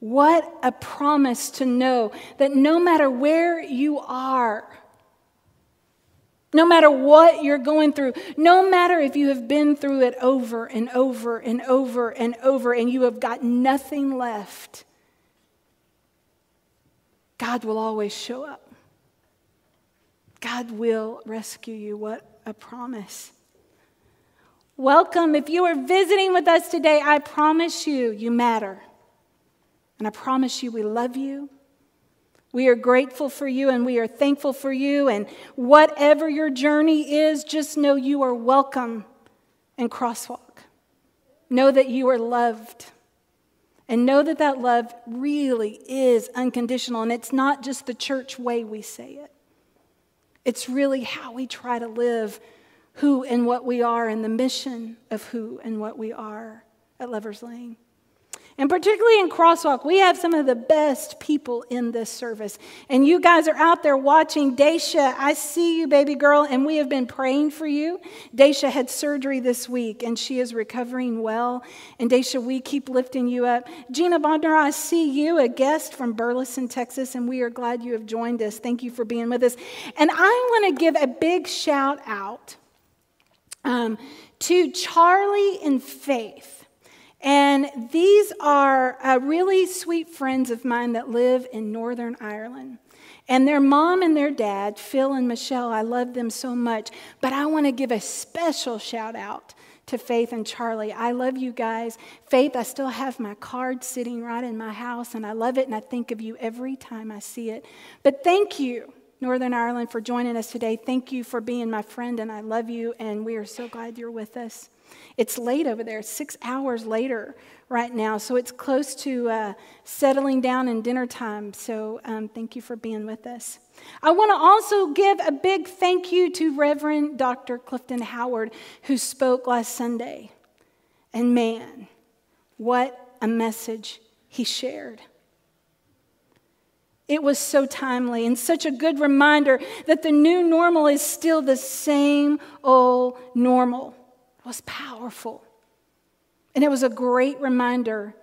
What a promise to know that no matter where you are, no matter what you're going through, no matter if you have been through it over and over and over and over and you have got nothing left, God will always show up. God will rescue you. What a promise. Welcome. If you are visiting with us today, I promise you, you matter. And I promise you, we love you. We are grateful for you and we are thankful for you. And whatever your journey is, just know you are welcome in Crosswalk. Know that you are loved. And know that that love really is unconditional. And it's not just the church way we say it, it's really how we try to live who and what we are and the mission of who and what we are at Lovers Lane. And particularly in Crosswalk, we have some of the best people in this service. And you guys are out there watching. Daisha, I see you, baby girl, and we have been praying for you. Daisha had surgery this week, and she is recovering well. And Daisha, we keep lifting you up. Gina Bodnar, I see you, a guest from Burleson, Texas, and we are glad you have joined us. Thank you for being with us. And I want to give a big shout out um, to Charlie and Faith. And these are uh, really sweet friends of mine that live in Northern Ireland. And their mom and their dad, Phil and Michelle, I love them so much. But I want to give a special shout out to Faith and Charlie. I love you guys. Faith, I still have my card sitting right in my house, and I love it, and I think of you every time I see it. But thank you Northern Ireland, for joining us today. Thank you for being my friend, and I love you, and we are so glad you're with us. It's late over there, six hours later right now, so it's close to uh, settling down in dinner time. So um, thank you for being with us. I want to also give a big thank you to Reverend Dr. Clifton Howard, who spoke last Sunday. And man, what a message he shared. It was so timely and such a good reminder that the new normal is still the same old normal. Was powerful. And it was a great reminder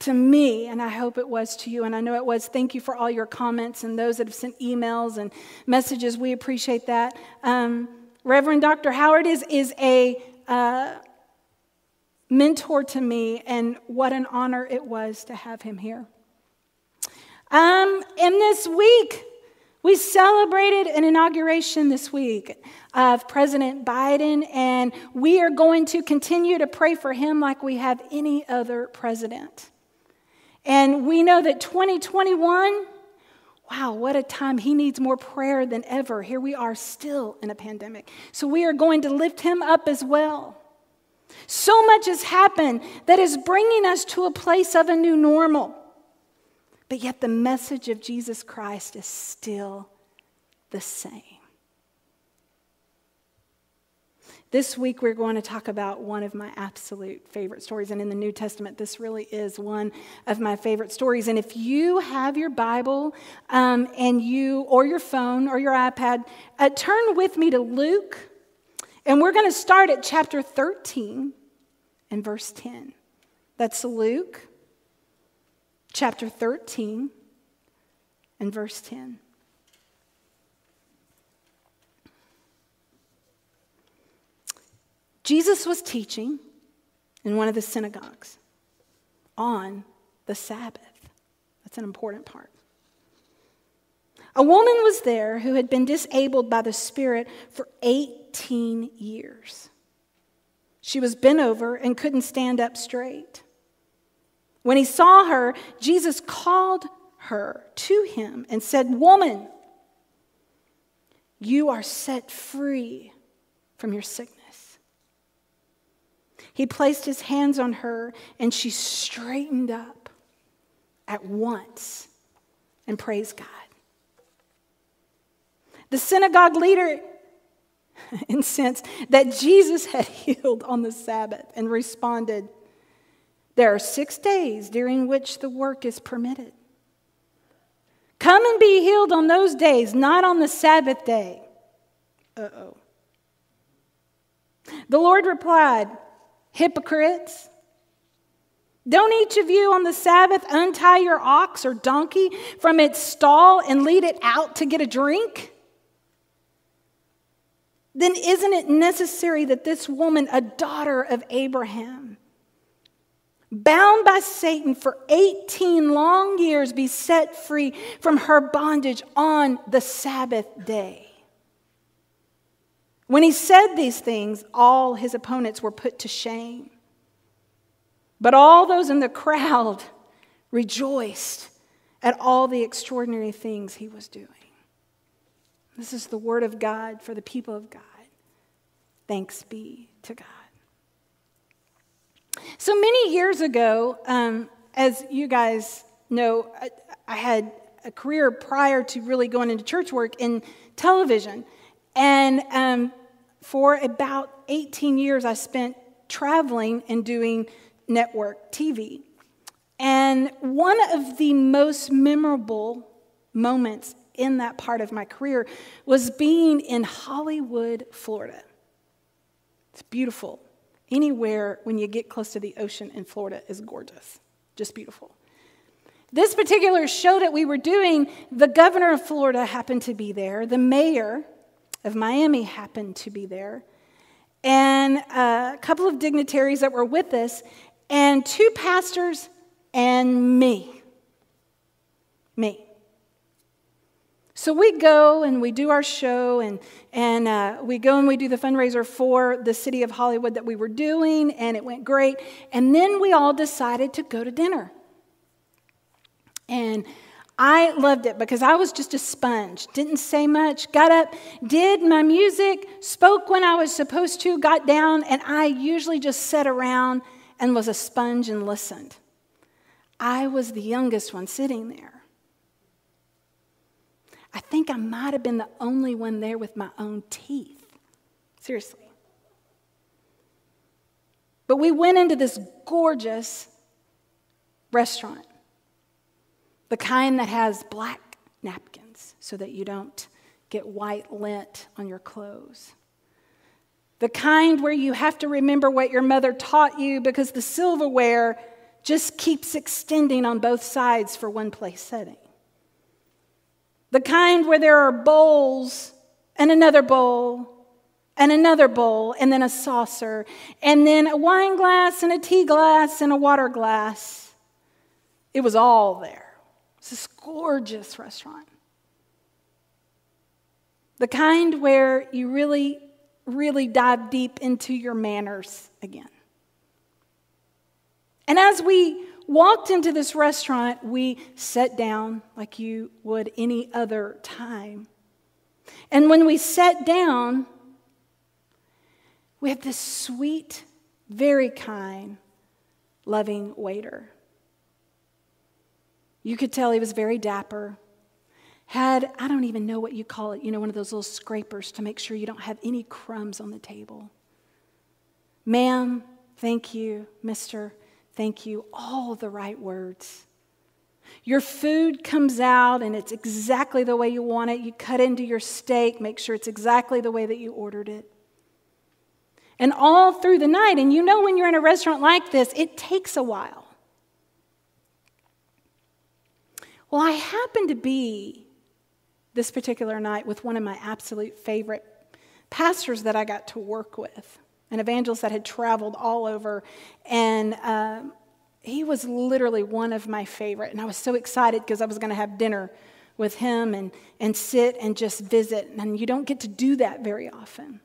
to me, and I hope it was to you, and I know it was. Thank you for all your comments and those that have sent emails and messages. We appreciate that. Um, Reverend Dr. Howard is, is a uh, mentor to me, and what an honor it was to have him here. Um, and this week, we celebrated an inauguration this week of President Biden, and we are going to continue to pray for him like we have any other president. And we know that 2021, wow, what a time. He needs more prayer than ever. Here we are still in a pandemic. So we are going to lift him up as well. So much has happened that is bringing us to a place of a new normal. But yet the message of Jesus Christ is still the same. This week, we're going to talk about one of my absolute favorite stories. And in the New Testament, this really is one of my favorite stories. And if you have your Bible um, and you, or your phone or your iPad, uh, turn with me to Luke. And we're going to start at chapter 13 and verse 10. That's Luke chapter 13 and verse 10. Jesus was teaching in one of the synagogues on the Sabbath. That's an important part. A woman was there who had been disabled by the Spirit for 18 years. She was bent over and couldn't stand up straight. When he saw her, Jesus called her to him and said, Woman, you are set free from your sickness. He placed his hands on her and she straightened up at once and praised God. The synagogue leader incensed that Jesus had healed on the Sabbath and responded, there are six days during which the work is permitted. Come and be healed on those days, not on the Sabbath day. Uh oh. The Lord replied, Hypocrites! Don't each of you on the Sabbath untie your ox or donkey from its stall and lead it out to get a drink? Then isn't it necessary that this woman, a daughter of Abraham, bound by Satan for 18 long years, be set free from her bondage on the Sabbath day? When he said these things, all his opponents were put to shame. But all those in the crowd rejoiced at all the extraordinary things he was doing. This is the word of God for the people of God. Thanks be to God. So many years ago, um, as you guys know, I, I had a career prior to really going into church work in television. And um, for about 18 years, I spent traveling and doing network TV. And one of the most memorable moments in that part of my career was being in Hollywood, Florida. It's beautiful. Anywhere when you get close to the ocean in Florida is gorgeous, just beautiful. This particular show that we were doing, the governor of Florida happened to be there, the mayor of Miami happened to be there, and a couple of dignitaries that were with us, and two pastors and me. Me. So we go and we do our show, and, and uh, we go and we do the fundraiser for the city of Hollywood that we were doing, and it went great. And then we all decided to go to dinner. And I loved it because I was just a sponge, didn't say much, got up, did my music, spoke when I was supposed to, got down, and I usually just sat around and was a sponge and listened. I was the youngest one sitting there. I think I might have been the only one there with my own teeth. Seriously. But we went into this gorgeous restaurant the kind that has black napkins so that you don't get white lint on your clothes. The kind where you have to remember what your mother taught you because the silverware just keeps extending on both sides for one place setting. The kind where there are bowls and another bowl and another bowl and then a saucer and then a wine glass and a tea glass and a water glass. It was all there. It's this gorgeous restaurant. The kind where you really, really dive deep into your manners again. And as we walked into this restaurant, we sat down like you would any other time. And when we sat down, we had this sweet, very kind, loving waiter. You could tell he was very dapper. Had, I don't even know what you call it, you know, one of those little scrapers to make sure you don't have any crumbs on the table. Ma'am, thank you. Mister, thank you. All the right words. Your food comes out and it's exactly the way you want it. You cut into your steak, make sure it's exactly the way that you ordered it. And all through the night, and you know when you're in a restaurant like this, it takes a while. Well, I happened to be this particular night with one of my absolute favorite pastors that I got to work with, an evangelist that had traveled all over. And um, he was literally one of my favorite. And I was so excited because I was going to have dinner with him and, and sit and just visit. And you don't get to do that very often.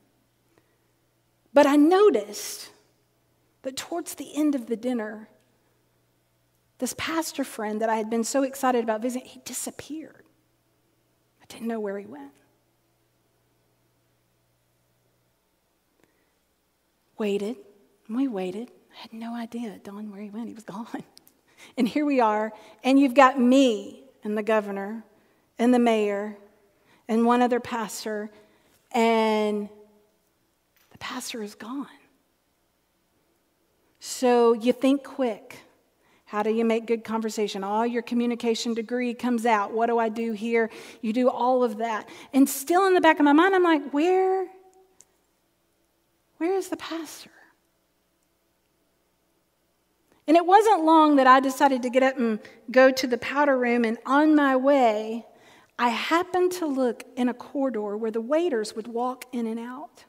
But I noticed that towards the end of the dinner, this pastor friend that I had been so excited about visiting, he disappeared. I didn't know where he went. Waited, and we waited. I had no idea, Don, where he went. He was gone. And here we are, and you've got me and the governor and the mayor and one other pastor, and the pastor is gone. So you think quick. How do you make good conversation? All your communication degree comes out. What do I do here? You do all of that. And still in the back of my mind, I'm like, where? Where is the pastor? And it wasn't long that I decided to get up and go to the powder room. And on my way, I happened to look in a corridor where the waiters would walk in and out.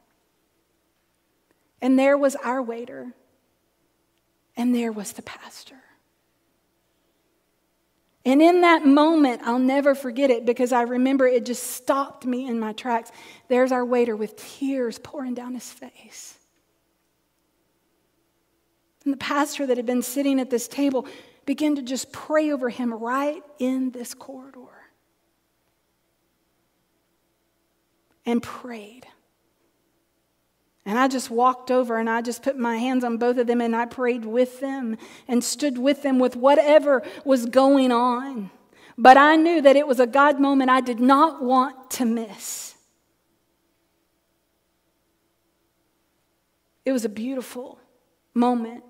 And there was our waiter, and there was the pastor. And in that moment, I'll never forget it because I remember it just stopped me in my tracks. There's our waiter with tears pouring down his face. And the pastor that had been sitting at this table began to just pray over him right in this corridor. And prayed. And I just walked over and I just put my hands on both of them and I prayed with them and stood with them with whatever was going on. But I knew that it was a God moment I did not want to miss. It was a beautiful moment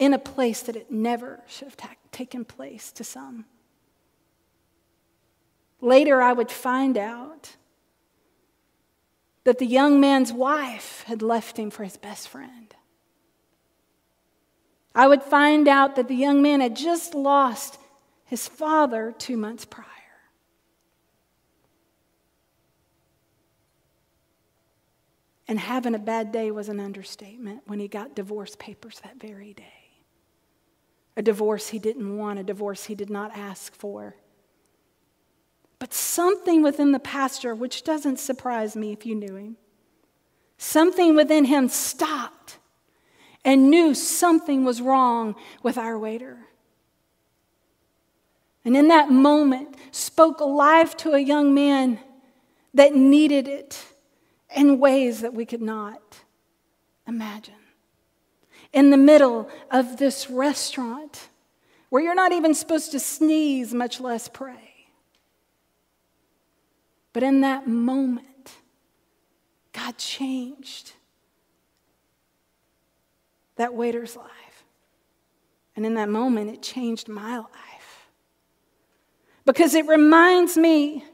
in a place that it never should have ta- taken place to some. Later, I would find out that the young man's wife had left him for his best friend. I would find out that the young man had just lost his father two months prior. And having a bad day was an understatement when he got divorce papers that very day a divorce he didn't want, a divorce he did not ask for. But something within the pastor, which doesn't surprise me if you knew him, something within him stopped and knew something was wrong with our waiter. And in that moment, spoke alive to a young man that needed it in ways that we could not imagine in the middle of this restaurant where you're not even supposed to sneeze, much less pray. But in that moment, God changed that waiter's life. And in that moment, it changed my life. Because it reminds me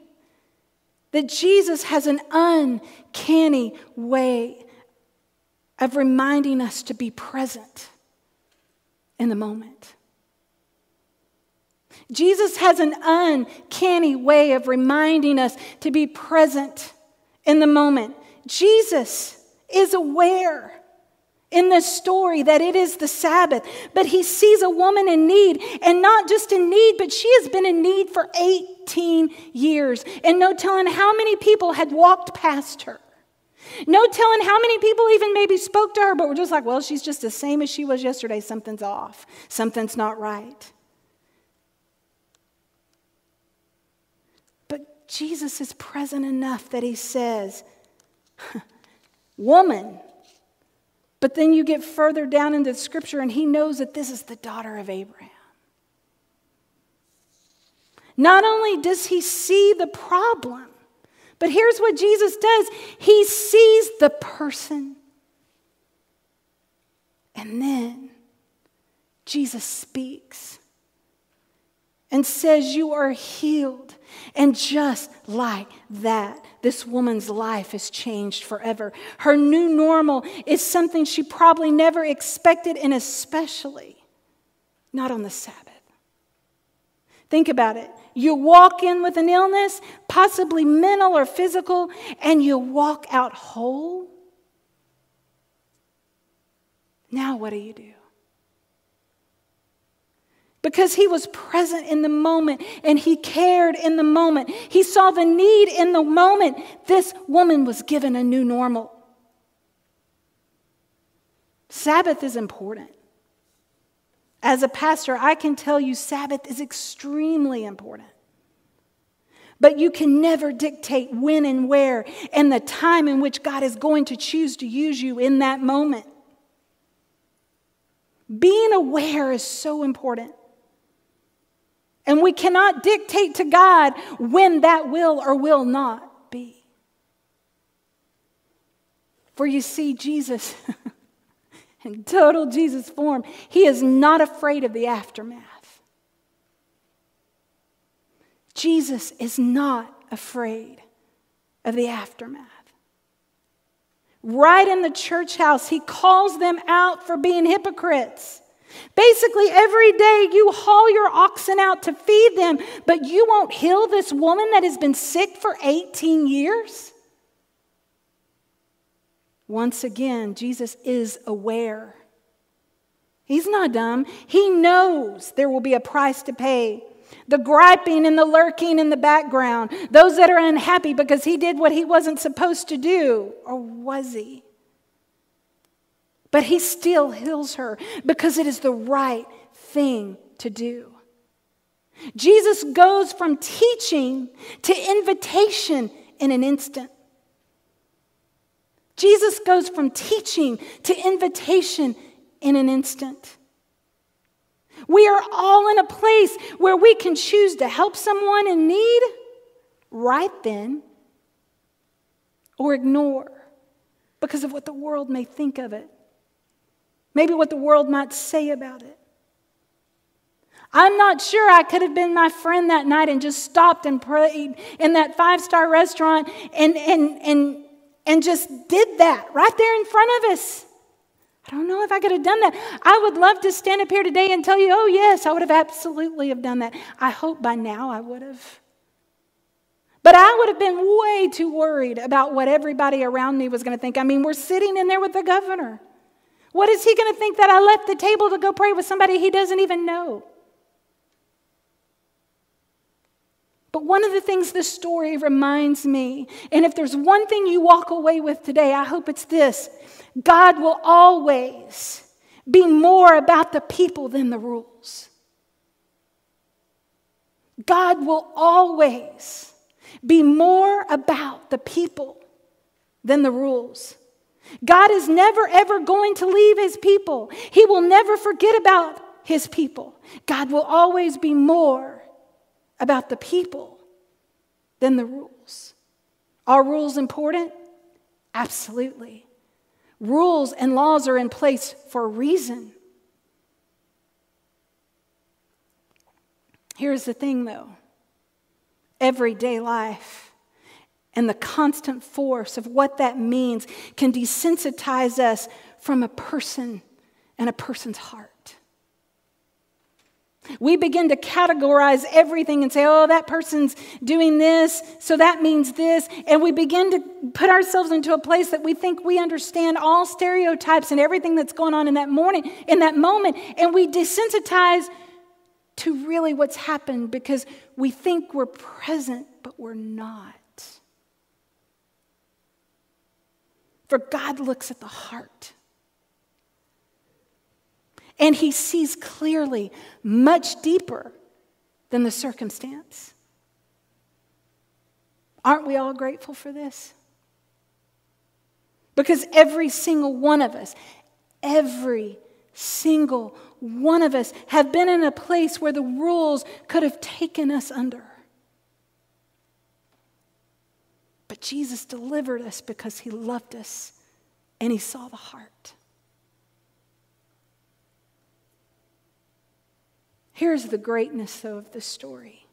that Jesus has an uncanny way of reminding us to be present in the moment. Jesus has an uncanny way of reminding us to be present in the moment. Jesus is aware in this story that it is the Sabbath, but he sees a woman in need, and not just in need, but she has been in need for 18 years, and no telling how many people had walked past her. No telling how many people even maybe spoke to her, but were just like, well, she's just the same as she was yesterday. Something's off, something's not right. But Jesus is present enough that he says, Woman. But then you get further down into the scripture, and he knows that this is the daughter of Abraham. Not only does he see the problem, but here's what Jesus does He sees the person. And then Jesus speaks and says, You are healed. And just like that, this woman's life is changed forever. Her new normal is something she probably never expected, and especially not on the Sabbath. Think about it. You walk in with an illness, possibly mental or physical, and you walk out whole. Now, what do you do? Because he was present in the moment and he cared in the moment. He saw the need in the moment. This woman was given a new normal. Sabbath is important. As a pastor, I can tell you Sabbath is extremely important. But you can never dictate when and where and the time in which God is going to choose to use you in that moment. Being aware is so important. And we cannot dictate to God when that will or will not be. For you see, Jesus. in total Jesus form, he is not afraid of the aftermath. Jesus is not afraid of the aftermath. right in the church house. He calls them out for being hypocrites. Basically, every day you haul your oxen out to feed them, but you won't heal this woman that has been sick for 18 years? Once again, Jesus is aware. He's not dumb. He knows there will be a price to pay. The griping and the lurking in the background, those that are unhappy because he did what he wasn't supposed to do, or was he? But he still heals her because it is the right thing to do. Jesus goes from teaching to invitation in an instant. Jesus goes from teaching to invitation in an instant. We are all in a place where we can choose to help someone in need right then or ignore because of what the world may think of it. Maybe what the world might say about it. I'm not sure I could have been my friend that night and just stopped and prayed in that five star restaurant and, and, and, and just did that right there in front of us. I don't know if I could have done that. I would love to stand up here today and tell you, oh, yes, I would have absolutely have done that. I hope by now I would have. But I would have been way too worried about what everybody around me was going to think. I mean, we're sitting in there with the governor. What is he going to think that I left the table to go pray with somebody he doesn't even know? But one of the things this story reminds me, and if there's one thing you walk away with today, I hope it's this God will always be more about the people than the rules. God will always be more about the people than the rules. God is never, ever going to leave his people. He will never forget about his people. God will always be more about the people than the rules. Are rules important? Absolutely. Rules and laws are in place for a reason. Here's the thing though everyday life and the constant force of what that means can desensitize us from a person and a person's heart. We begin to categorize everything and say, oh, that person's doing this, so that means this. And we begin to put ourselves into a place that we think we understand all stereotypes and everything that's going on in that morning, in that moment. And we desensitize to really what's happened because we think we're present, but we're not. For God looks at the heart. And he sees clearly, much deeper than the circumstance. Aren't we all grateful for this? Because every single one of us, every single one of us have been in a place where the rules could have taken us under. But Jesus delivered us because he loved us and he saw the heart. Here's the greatness, though, of the story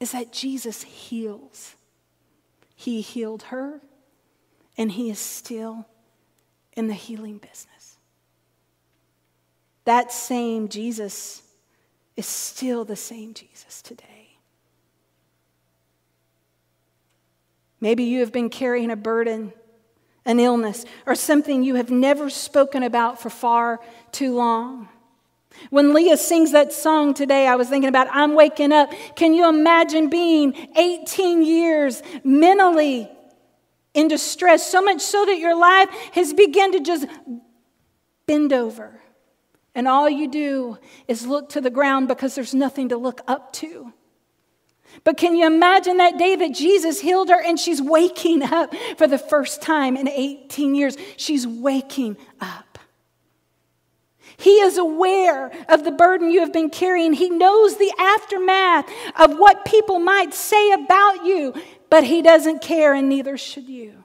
is that Jesus heals. He healed her, and he is still in the healing business. That same Jesus is still the same Jesus today. Maybe you have been carrying a burden, an illness, or something you have never spoken about for far too long. When Leah sings that song today, I was thinking about I'm waking up. Can you imagine being 18 years mentally in distress, so much so that your life has begun to just bend over? And all you do is look to the ground because there's nothing to look up to. But can you imagine that day that Jesus healed her and she's waking up for the first time in 18 years? She's waking up. He is aware of the burden you have been carrying. He knows the aftermath of what people might say about you, but He doesn't care, and neither should you.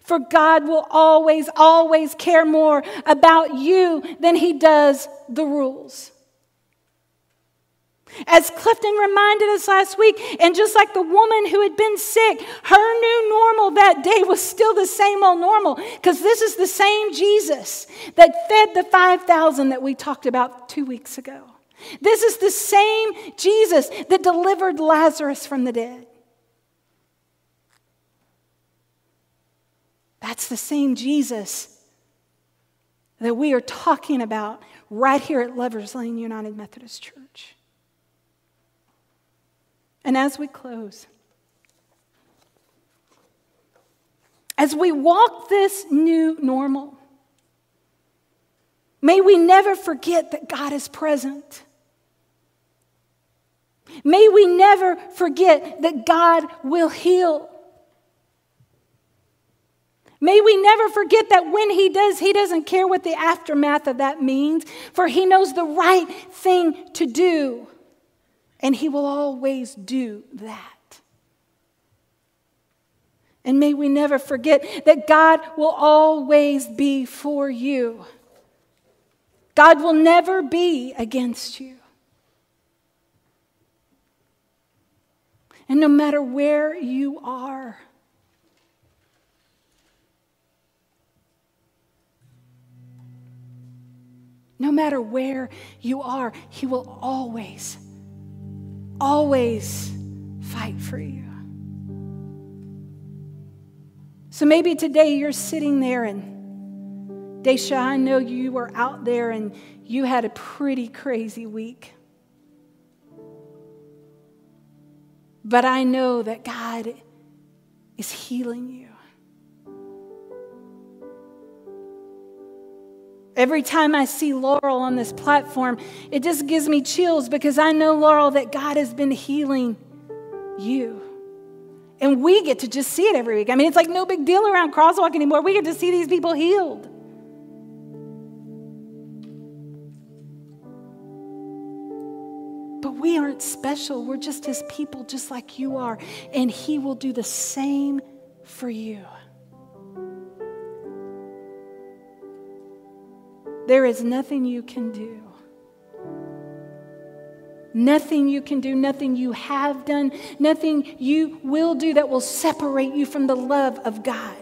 For God will always, always care more about you than He does the rules. As Clifton reminded us last week, and just like the woman who had been sick, her new normal that day was still the same old normal because this is the same Jesus that fed the 5,000 that we talked about two weeks ago. This is the same Jesus that delivered Lazarus from the dead. That's the same Jesus that we are talking about right here at Lovers Lane United Methodist Church. And as we close, as we walk this new normal, may we never forget that God is present. May we never forget that God will heal. May we never forget that when He does, He doesn't care what the aftermath of that means, for He knows the right thing to do. And He will always do that. And may we never forget that God will always be for you. God will never be against you. And no matter where you are, no matter where you are, He will always always fight for you. So maybe today you're sitting there and Daisha, I know you were out there and you had a pretty crazy week. But I know that God is healing you. Every time I see Laurel on this platform, it just gives me chills because I know, Laurel, that God has been healing you. And we get to just see it every week. I mean, it's like no big deal around Crosswalk anymore. We get to see these people healed. But we aren't special. We're just his people, just like you are. And he will do the same for you. There is nothing you can do. Nothing you can do, nothing you have done, nothing you will do that will separate you from the love of God.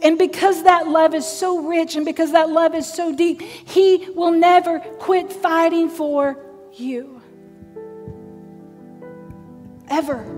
And because that love is so rich and because that love is so deep, He will never quit fighting for you. Ever.